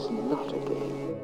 It's not a game.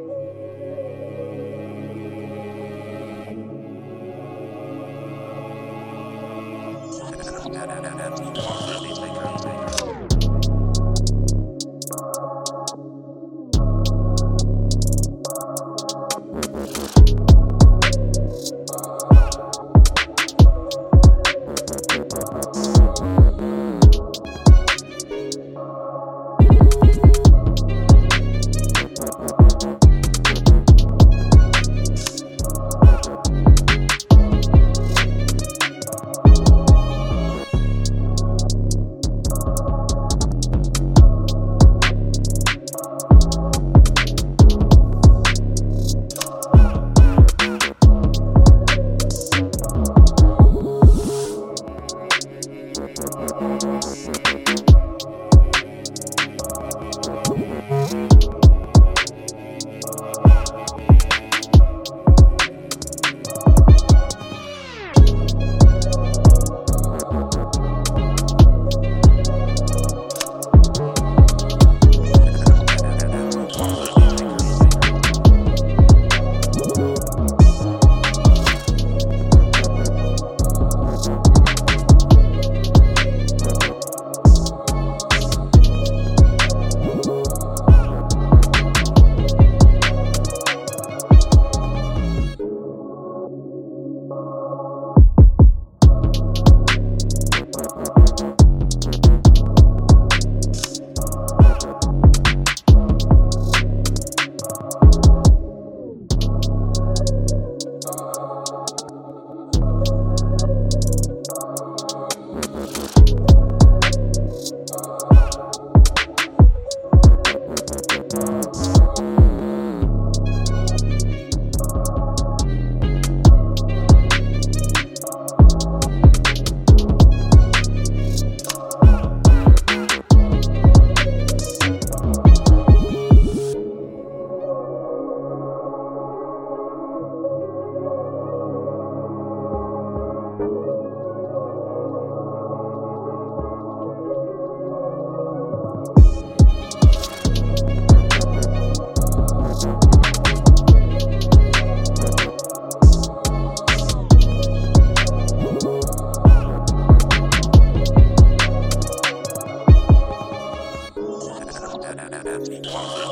Quality